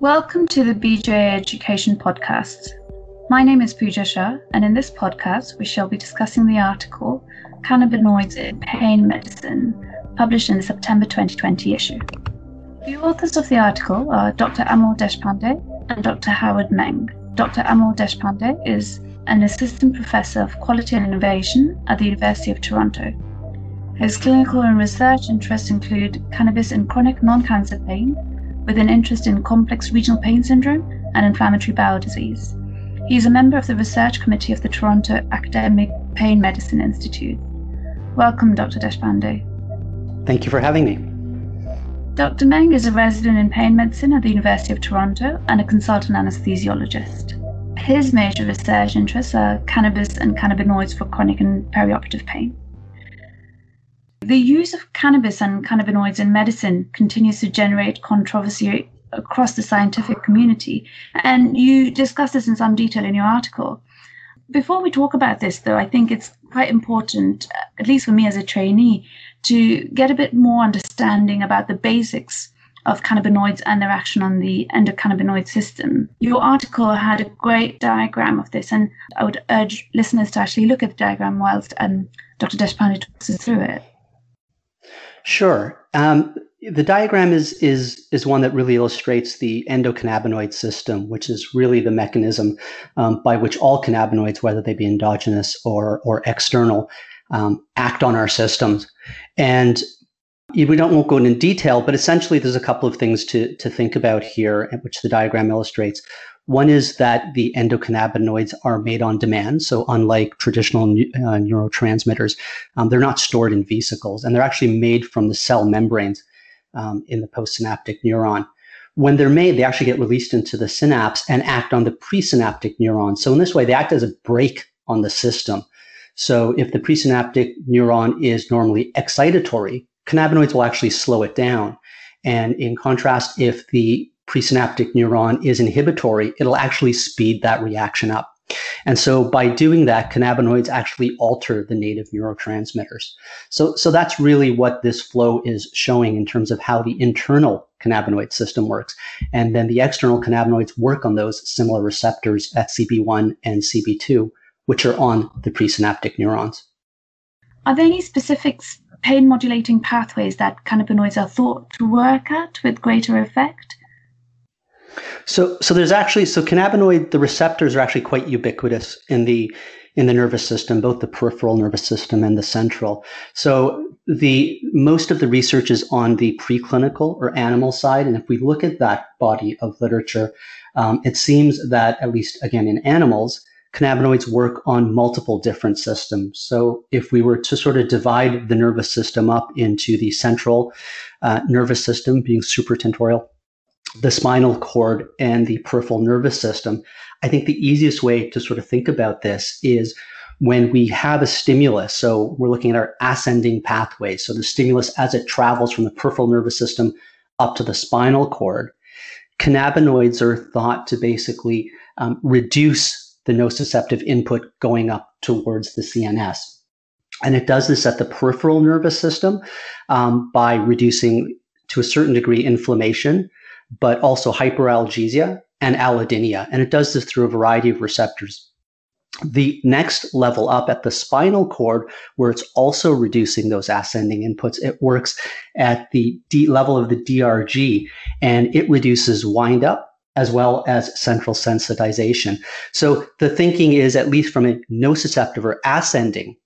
Welcome to the BJA Education Podcast. My name is Pooja Shah, and in this podcast, we shall be discussing the article Cannabinoids in Pain Medicine, published in the September 2020 issue. The authors of the article are Dr. Amol Deshpande and Dr. Howard Meng. Dr. Amol Deshpande is an assistant professor of quality and innovation at the University of Toronto. His clinical and research interests include cannabis in chronic non cancer pain, with an interest in complex regional pain syndrome and inflammatory bowel disease. He is a member of the research committee of the Toronto Academic Pain Medicine Institute. Welcome, Dr. Deshpande. Thank you for having me. Dr. Meng is a resident in pain medicine at the University of Toronto and a consultant anesthesiologist. His major research interests are cannabis and cannabinoids for chronic and perioperative pain. The use of cannabis and cannabinoids in medicine continues to generate controversy across the scientific community, and you discuss this in some detail in your article. Before we talk about this, though, I think it's quite important, at least for me as a trainee, to get a bit more understanding about the basics of cannabinoids and their action on the endocannabinoid system. Your article had a great diagram of this, and I would urge listeners to actually look at the diagram whilst um, Dr. Deshpande talks us through it. Sure. Um, the diagram is is is one that really illustrates the endocannabinoid system, which is really the mechanism um, by which all cannabinoids, whether they be endogenous or or external, um, act on our systems. And we don't won't go into detail, but essentially, there's a couple of things to to think about here, which the diagram illustrates. One is that the endocannabinoids are made on demand. So, unlike traditional uh, neurotransmitters, um, they're not stored in vesicles and they're actually made from the cell membranes um, in the postsynaptic neuron. When they're made, they actually get released into the synapse and act on the presynaptic neuron. So, in this way, they act as a brake on the system. So, if the presynaptic neuron is normally excitatory, cannabinoids will actually slow it down. And in contrast, if the presynaptic neuron is inhibitory, it'll actually speed that reaction up. And so by doing that, cannabinoids actually alter the native neurotransmitters. So, so that's really what this flow is showing in terms of how the internal cannabinoid system works. And then the external cannabinoids work on those similar receptors at CB1 and CB2, which are on the presynaptic neurons. Are there any specific pain modulating pathways that cannabinoids are thought to work at with greater effect? So, so there's actually so cannabinoid the receptors are actually quite ubiquitous in the in the nervous system, both the peripheral nervous system and the central. So the most of the research is on the preclinical or animal side, and if we look at that body of literature, um, it seems that at least again in animals, cannabinoids work on multiple different systems. So if we were to sort of divide the nervous system up into the central uh, nervous system being supratentorial the spinal cord and the peripheral nervous system, I think the easiest way to sort of think about this is when we have a stimulus. So we're looking at our ascending pathway. So the stimulus as it travels from the peripheral nervous system up to the spinal cord, cannabinoids are thought to basically um, reduce the nociceptive input going up towards the CNS. And it does this at the peripheral nervous system um, by reducing to a certain degree inflammation but also hyperalgesia and allodynia. And it does this through a variety of receptors. The next level up at the spinal cord, where it's also reducing those ascending inputs, it works at the D level of the DRG and it reduces windup as well as central sensitization. So the thinking is, at least from a nociceptive or ascending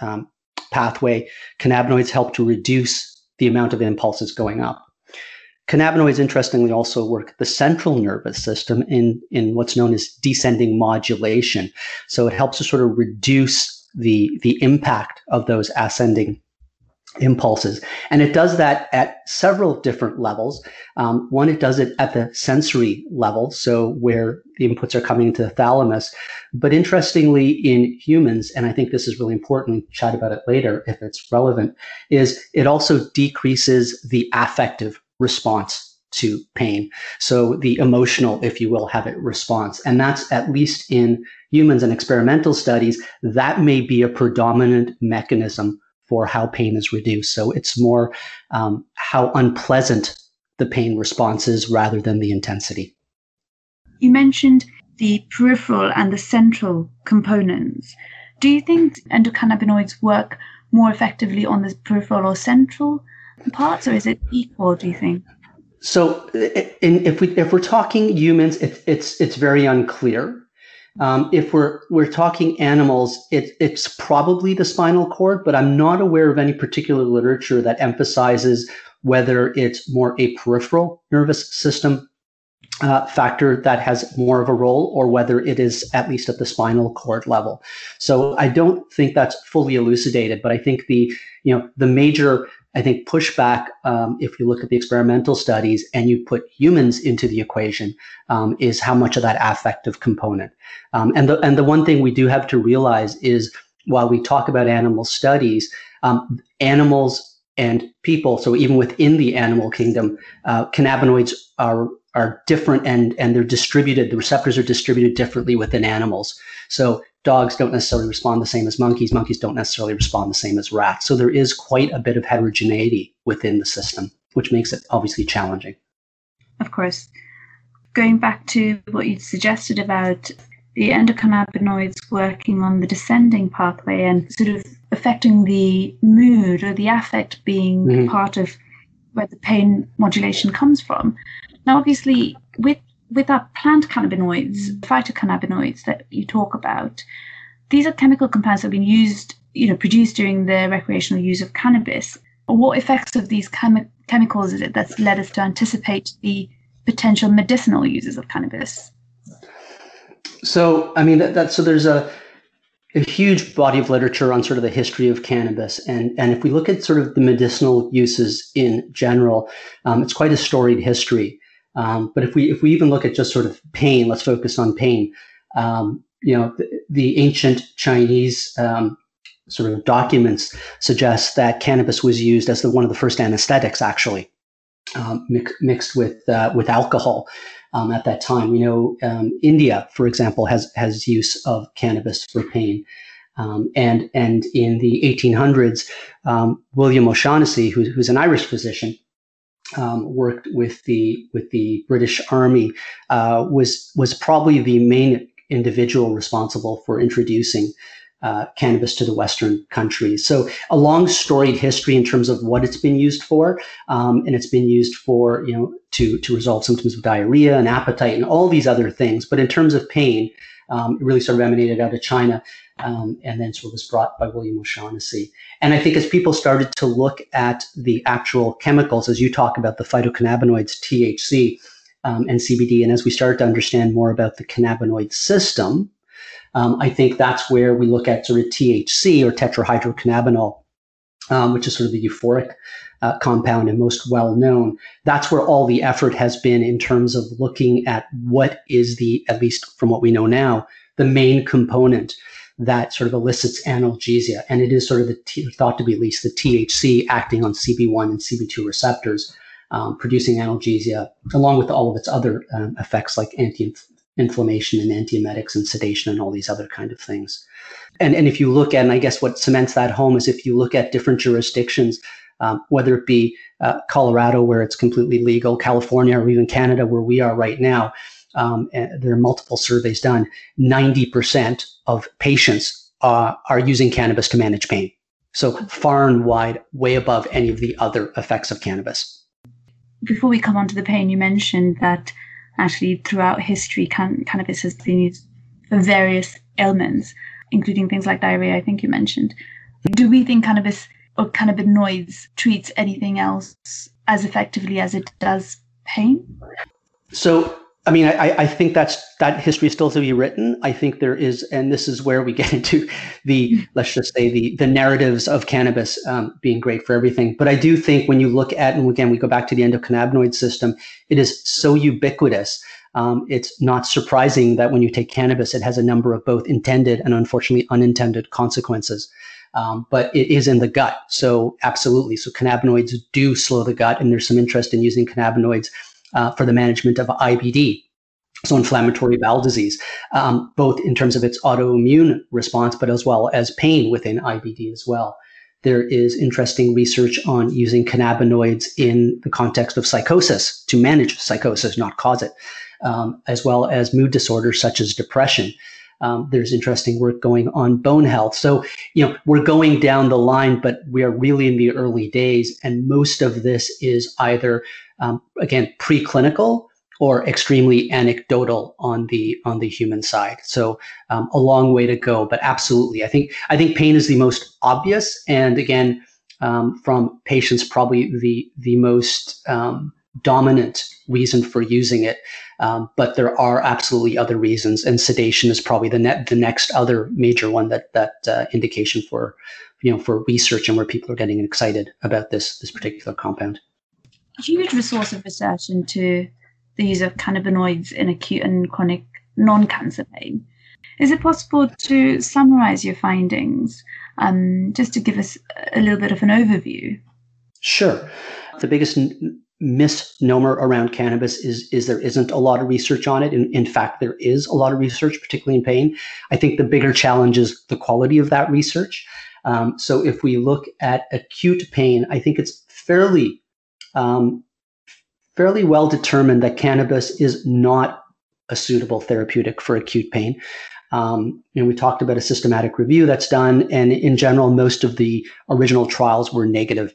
um, pathway, cannabinoids help to reduce the amount of impulses going up. Cannabinoids, interestingly, also work the central nervous system in, in what's known as descending modulation. So it helps to sort of reduce the, the impact of those ascending impulses. And it does that at several different levels. Um, one, it does it at the sensory level, so where the inputs are coming into the thalamus. But interestingly, in humans, and I think this is really important, we'll chat about it later if it's relevant, is it also decreases the affective response to pain. So the emotional, if you will, have it response. And that's at least in humans and experimental studies, that may be a predominant mechanism for how pain is reduced. So it's more um, how unpleasant the pain responses rather than the intensity. You mentioned the peripheral and the central components. Do you think endocannabinoids work more effectively on the peripheral or central parts, or is it equal? Do you think? So, in, if we if we're talking humans, it, it's it's very unclear. Um, if we're we're talking animals, it, it's probably the spinal cord, but I'm not aware of any particular literature that emphasizes whether it's more a peripheral nervous system uh, factor that has more of a role or whether it is at least at the spinal cord level. So I don't think that's fully elucidated, but I think the you know the major I think pushback um, if you look at the experimental studies and you put humans into the equation um, is how much of that affective component. Um, and the and the one thing we do have to realize is while we talk about animal studies, um, animals and people. So even within the animal kingdom, uh, cannabinoids are are different and and they're distributed. The receptors are distributed differently within animals. So dogs don't necessarily respond the same as monkeys. Monkeys don't necessarily respond the same as rats. So there is quite a bit of heterogeneity within the system, which makes it obviously challenging. Of course. Going back to what you suggested about the endocannabinoids working on the descending pathway and sort of affecting the mood or the affect being mm-hmm. part of where the pain modulation comes from. Now, obviously, with with our plant cannabinoids, phytocannabinoids that you talk about, these are chemical compounds that have been used, you know, produced during the recreational use of cannabis. What effects of these chemi- chemicals is it that's led us to anticipate the potential medicinal uses of cannabis? So, I mean, that, that so there's a a huge body of literature on sort of the history of cannabis. And, and if we look at sort of the medicinal uses in general, um, it's quite a storied history. Um, but if we if we even look at just sort of pain, let's focus on pain. Um, you know, the, the ancient Chinese um, sort of documents suggest that cannabis was used as the, one of the first anesthetics, actually, um, mixed with uh, with alcohol um, at that time. We know um, India, for example, has has use of cannabis for pain. Um, and and in the 1800s, um, William O'Shaughnessy, who, who's an Irish physician, um, worked with the with the British Army, uh, was was probably the main individual responsible for introducing uh, cannabis to the Western countries. So a long storied history in terms of what it's been used for, um, and it's been used for you know to to resolve symptoms of diarrhea and appetite and all these other things. But in terms of pain, um, it really sort of emanated out of China, um, and then sort of was brought by William O'Shaughnessy. And I think as people started to look at the actual chemicals, as you talk about the phytocannabinoids, THC. Um, and CBD, and as we started to understand more about the cannabinoid system, um, I think that's where we look at sort of THC or tetrahydrocannabinol, um, which is sort of the euphoric uh, compound and most well known. That's where all the effort has been in terms of looking at what is the, at least from what we know now, the main component that sort of elicits analgesia. And it is sort of the t- thought to be at least the THC acting on CB1 and CB2 receptors. Um, producing analgesia, along with all of its other um, effects like anti inflammation and antiemetics and sedation and all these other kind of things. And, and if you look at, and I guess what cements that home is if you look at different jurisdictions, um, whether it be uh, Colorado, where it's completely legal, California, or even Canada, where we are right now, um, there are multiple surveys done. 90% of patients uh, are using cannabis to manage pain. So far and wide, way above any of the other effects of cannabis. Before we come on to the pain, you mentioned that actually throughout history, can- cannabis has been used for various ailments, including things like diarrhea, I think you mentioned. Do we think cannabis or cannabinoids treats anything else as effectively as it does pain? So I mean, I, I, think that's that history is still to be written. I think there is, and this is where we get into the let's just say the the narratives of cannabis um, being great for everything. But I do think when you look at, and again, we go back to the endocannabinoid system, it is so ubiquitous. Um, it's not surprising that when you take cannabis, it has a number of both intended and unfortunately unintended consequences. Um, but it is in the gut, so absolutely. So cannabinoids do slow the gut, and there's some interest in using cannabinoids uh, for the management of IBD, so inflammatory bowel disease, um, both in terms of its autoimmune response, but as well as pain within IBD as well. There is interesting research on using cannabinoids in the context of psychosis to manage psychosis, not cause it, um, as well as mood disorders such as depression. Um, there's interesting work going on bone health. So, you know, we're going down the line, but we are really in the early days. And most of this is either, um, again, preclinical or extremely anecdotal on the on the human side. So um, a long way to go, but absolutely, I think I think pain is the most obvious, and again, um, from patients, probably the the most um, dominant reason for using it. Um, but there are absolutely other reasons, and sedation is probably the net the next other major one that that uh, indication for you know for research and where people are getting excited about this this particular compound. Huge resource of research into the use of cannabinoids in acute and chronic non-cancer pain. Is it possible to summarize your findings, um, just to give us a little bit of an overview? Sure. The biggest misnomer around cannabis is is there isn't a lot of research on it. In, in fact, there is a lot of research, particularly in pain. I think the bigger challenge is the quality of that research. Um, so if we look at acute pain, I think it's fairly um, fairly well determined that cannabis is not a suitable therapeutic for acute pain. Um, and we talked about a systematic review that's done, and in general, most of the original trials were negative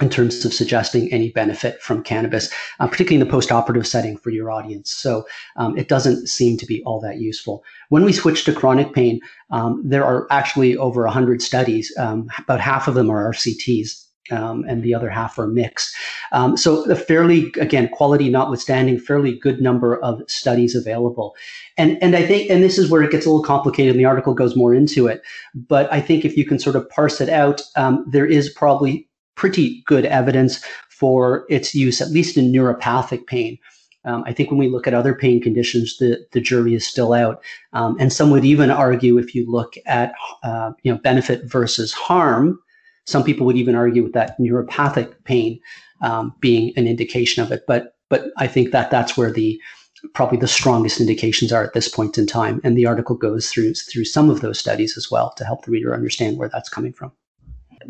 in terms of suggesting any benefit from cannabis, uh, particularly in the post-operative setting for your audience. So um, it doesn't seem to be all that useful. When we switch to chronic pain, um, there are actually over 100 studies. Um, about half of them are RCTs. Um, and the other half are mixed. Um, so a fairly, again, quality notwithstanding, fairly good number of studies available. And, and I think, and this is where it gets a little complicated and the article goes more into it. But I think if you can sort of parse it out, um, there is probably pretty good evidence for its use, at least in neuropathic pain. Um, I think when we look at other pain conditions, the, the jury is still out. Um, and some would even argue if you look at uh, you know benefit versus harm, some people would even argue with that neuropathic pain um, being an indication of it. But but I think that that's where the probably the strongest indications are at this point in time. And the article goes through through some of those studies as well to help the reader understand where that's coming from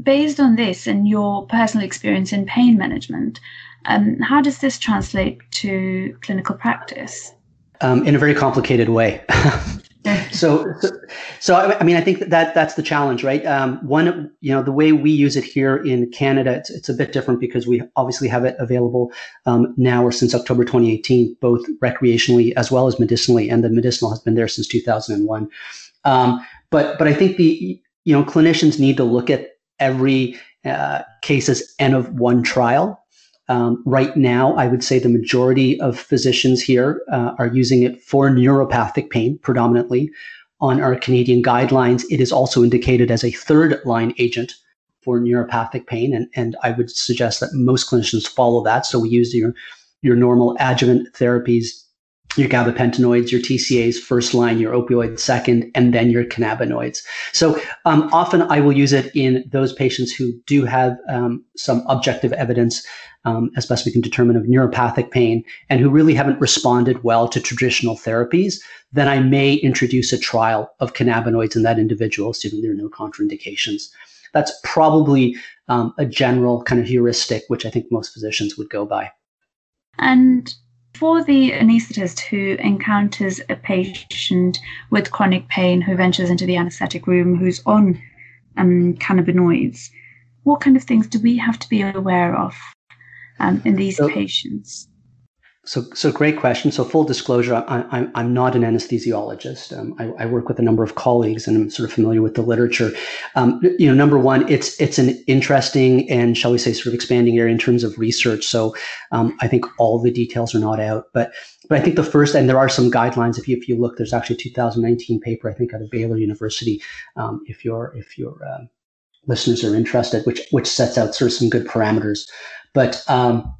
based on this and your personal experience in pain management, um, how does this translate to clinical practice? Um, in a very complicated way. so, so, so, I mean, I think that that's the challenge, right? Um, one, you know, the way we use it here in Canada, it's, it's a bit different because we obviously have it available um, now or since October 2018, both recreationally as well as medicinally, and the medicinal has been there since 2001. Um, but, but I think the, you know, clinicians need to look at every uh, case is N of one trial. Um, right now, I would say the majority of physicians here uh, are using it for neuropathic pain predominantly. On our Canadian guidelines, it is also indicated as a third line agent for neuropathic pain. And, and I would suggest that most clinicians follow that. So we use your, your normal adjuvant therapies your gabapentinoids, your TCAs first line, your opioids second, and then your cannabinoids. So um, often I will use it in those patients who do have um, some objective evidence, um, as best we can determine, of neuropathic pain and who really haven't responded well to traditional therapies. Then I may introduce a trial of cannabinoids in that individual, assuming there are no contraindications. That's probably um, a general kind of heuristic, which I think most physicians would go by. And for the anaesthetist who encounters a patient with chronic pain who ventures into the anesthetic room who's on um, cannabinoids, what kind of things do we have to be aware of um, in these so, patients? So, so great question. So, full disclosure, I, am not an anesthesiologist. Um, I, I, work with a number of colleagues, and I'm sort of familiar with the literature. Um, you know, number one, it's it's an interesting and shall we say, sort of expanding area in terms of research. So, um, I think all the details are not out, but but I think the first, and there are some guidelines. If you if you look, there's actually a 2019 paper, I think, out of Baylor University. Um, if your if your uh, listeners are interested, which which sets out sort of some good parameters, but um,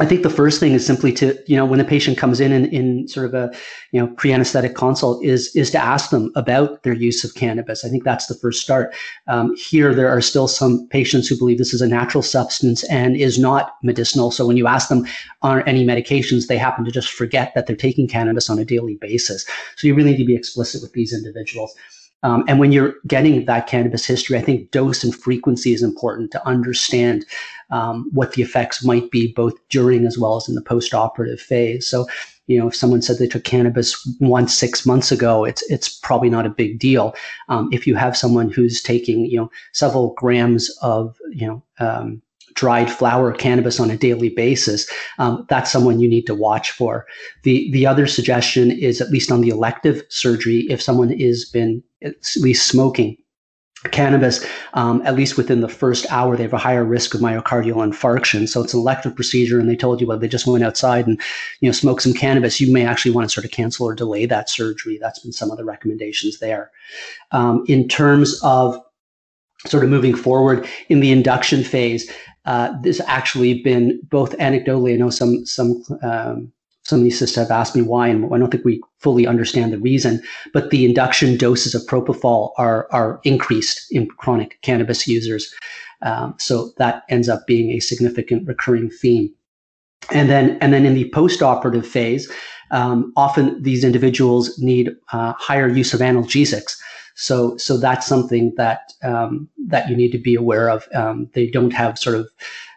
I think the first thing is simply to, you know, when the patient comes in, in in sort of a, you know, pre-anesthetic consult is is to ask them about their use of cannabis. I think that's the first start. Um, here, there are still some patients who believe this is a natural substance and is not medicinal. So when you ask them on any medications, they happen to just forget that they're taking cannabis on a daily basis. So you really need to be explicit with these individuals. Um, and when you're getting that cannabis history, I think dose and frequency is important to understand um, what the effects might be both during as well as in the post-operative phase. So, you know, if someone said they took cannabis once six months ago, it's it's probably not a big deal. Um, if you have someone who's taking, you know, several grams of, you know, um, dried flower cannabis on a daily basis, um, that's someone you need to watch for. The the other suggestion is at least on the elective surgery, if someone has been at least smoking cannabis, um, at least within the first hour, they have a higher risk of myocardial infarction. So it's an elective procedure, and they told you, well, they just went outside and you know smoked some cannabis. You may actually want to sort of cancel or delay that surgery. That's been some of the recommendations there. Um, in terms of sort of moving forward in the induction phase, uh, this actually been both anecdotally. I know some some um, some of these sisters have asked me why, and I don't think we fully understand the reason. But the induction doses of propofol are are increased in chronic cannabis users, um, so that ends up being a significant recurring theme. And then and then in the postoperative phase, um, often these individuals need uh, higher use of analgesics. So, so that's something that um, that you need to be aware of. Um, they don't have sort of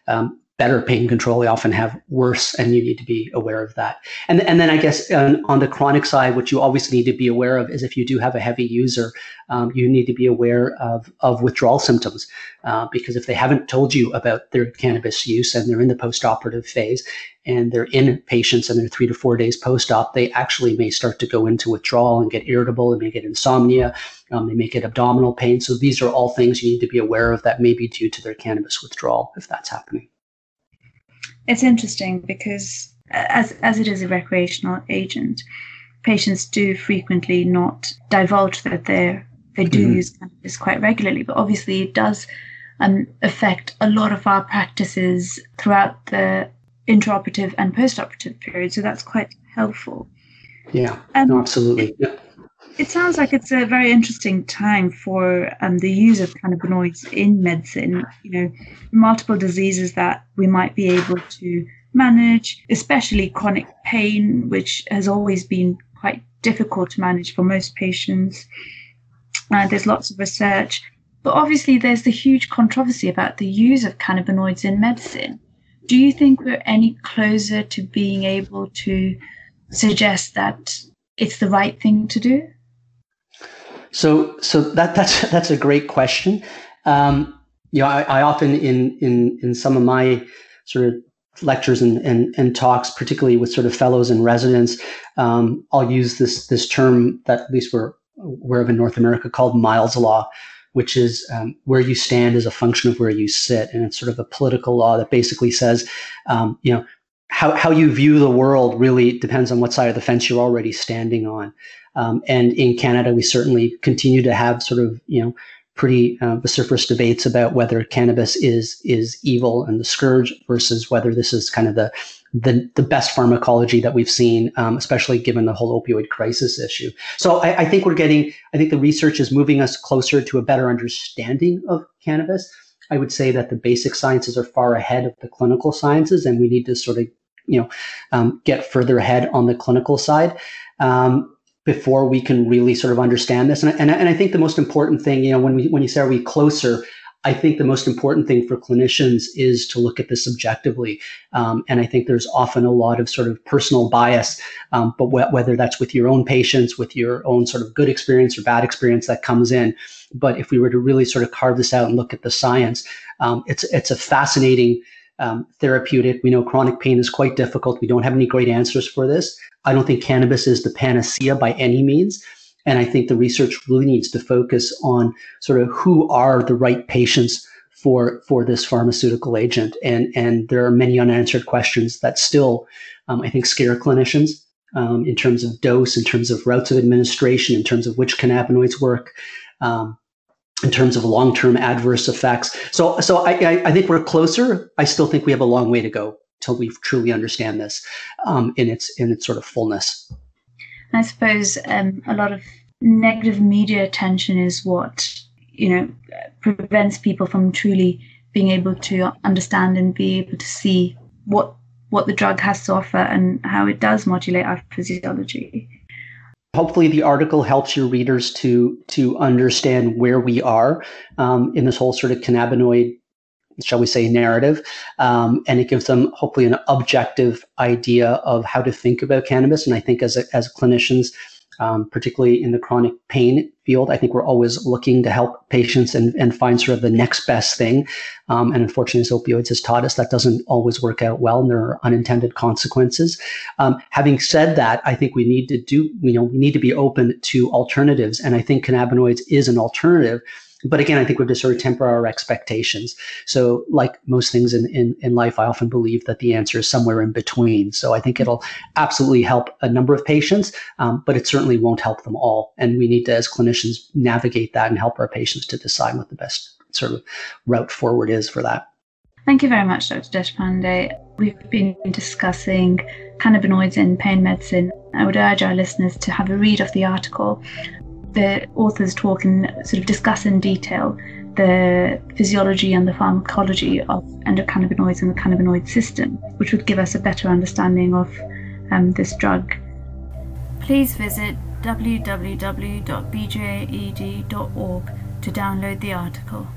um, better pain control. They often have worse, and you need to be aware of that. And, and then I guess um, on the chronic side, what you always need to be aware of is if you do have a heavy user, um, you need to be aware of, of withdrawal symptoms. Uh, because if they haven't told you about their cannabis use and they're in the postoperative phase and they're in patients and they're three to four days post-op, they actually may start to go into withdrawal and get irritable and may get insomnia. Um, they may get abdominal pain. So these are all things you need to be aware of that may be due to their cannabis withdrawal if that's happening. It's interesting because as as it is a recreational agent, patients do frequently not divulge that they they do mm-hmm. use cannabis quite regularly, but obviously it does um, affect a lot of our practices throughout the intraoperative and postoperative period. So that's quite helpful. Yeah, um, no, absolutely. Yeah. It sounds like it's a very interesting time for um, the use of cannabinoids in medicine. You know, multiple diseases that we might be able to manage, especially chronic pain, which has always been quite difficult to manage for most patients. Uh, there's lots of research, but obviously there's the huge controversy about the use of cannabinoids in medicine. Do you think we're any closer to being able to suggest that it's the right thing to do? So, so that that's that's a great question. Um, you know, I, I, often in in in some of my sort of lectures and, and, and talks, particularly with sort of fellows and residents, um, I'll use this this term that at least we're aware of in North America called Miles' law, which is um, where you stand is a function of where you sit, and it's sort of a political law that basically says, um, you know, how how you view the world really depends on what side of the fence you're already standing on. Um, and in Canada, we certainly continue to have sort of, you know, pretty uh, vociferous debates about whether cannabis is is evil and the scourge versus whether this is kind of the the, the best pharmacology that we've seen, um, especially given the whole opioid crisis issue. So I, I, think we're getting, I think the research is moving us closer to a better understanding of cannabis. I would say that the basic sciences are far ahead of the clinical sciences, and we need to sort of, you know, um, get further ahead on the clinical side. Um, before we can really sort of understand this. And, and, and I think the most important thing, you know, when we when you say are we closer, I think the most important thing for clinicians is to look at this objectively. Um, and I think there's often a lot of sort of personal bias, um, but wh- whether that's with your own patients, with your own sort of good experience or bad experience that comes in. But if we were to really sort of carve this out and look at the science, um, it's it's a fascinating um, therapeutic. We know chronic pain is quite difficult. We don't have any great answers for this. I don't think cannabis is the panacea by any means. And I think the research really needs to focus on sort of who are the right patients for for this pharmaceutical agent. And and there are many unanswered questions that still, um, I think, scare clinicians um, in terms of dose, in terms of routes of administration, in terms of which cannabinoids work. Um, in terms of long-term adverse effects. So, so I, I, think we're closer. I still think we have a long way to go till we truly understand this um, in its in its sort of fullness. I suppose um, a lot of negative media attention is what you know prevents people from truly being able to understand and be able to see what what the drug has to offer and how it does modulate our physiology. Hopefully the article helps your readers to to understand where we are um, in this whole sort of cannabinoid shall we say narrative um, and it gives them hopefully an objective idea of how to think about cannabis. And i think as, a, as clinicians um, particularly in the chronic pain field. I think we're always looking to help patients and, and find sort of the next best thing. Um, and unfortunately, as opioids has taught us, that doesn't always work out well, and there are unintended consequences. Um, having said that, I think we need to do, you know, we need to be open to alternatives, and I think cannabinoids is an alternative but again, I think we have just sort of temper our expectations. So, like most things in, in, in life, I often believe that the answer is somewhere in between. So, I think it'll absolutely help a number of patients, um, but it certainly won't help them all. And we need to, as clinicians, navigate that and help our patients to decide what the best sort of route forward is for that. Thank you very much, Dr. Deshpande. We've been discussing cannabinoids in pain medicine. I would urge our listeners to have a read of the article the authors talk and sort of discuss in detail the physiology and the pharmacology of endocannabinoids and the cannabinoid system, which would give us a better understanding of um, this drug. Please visit www.bjaed.org to download the article.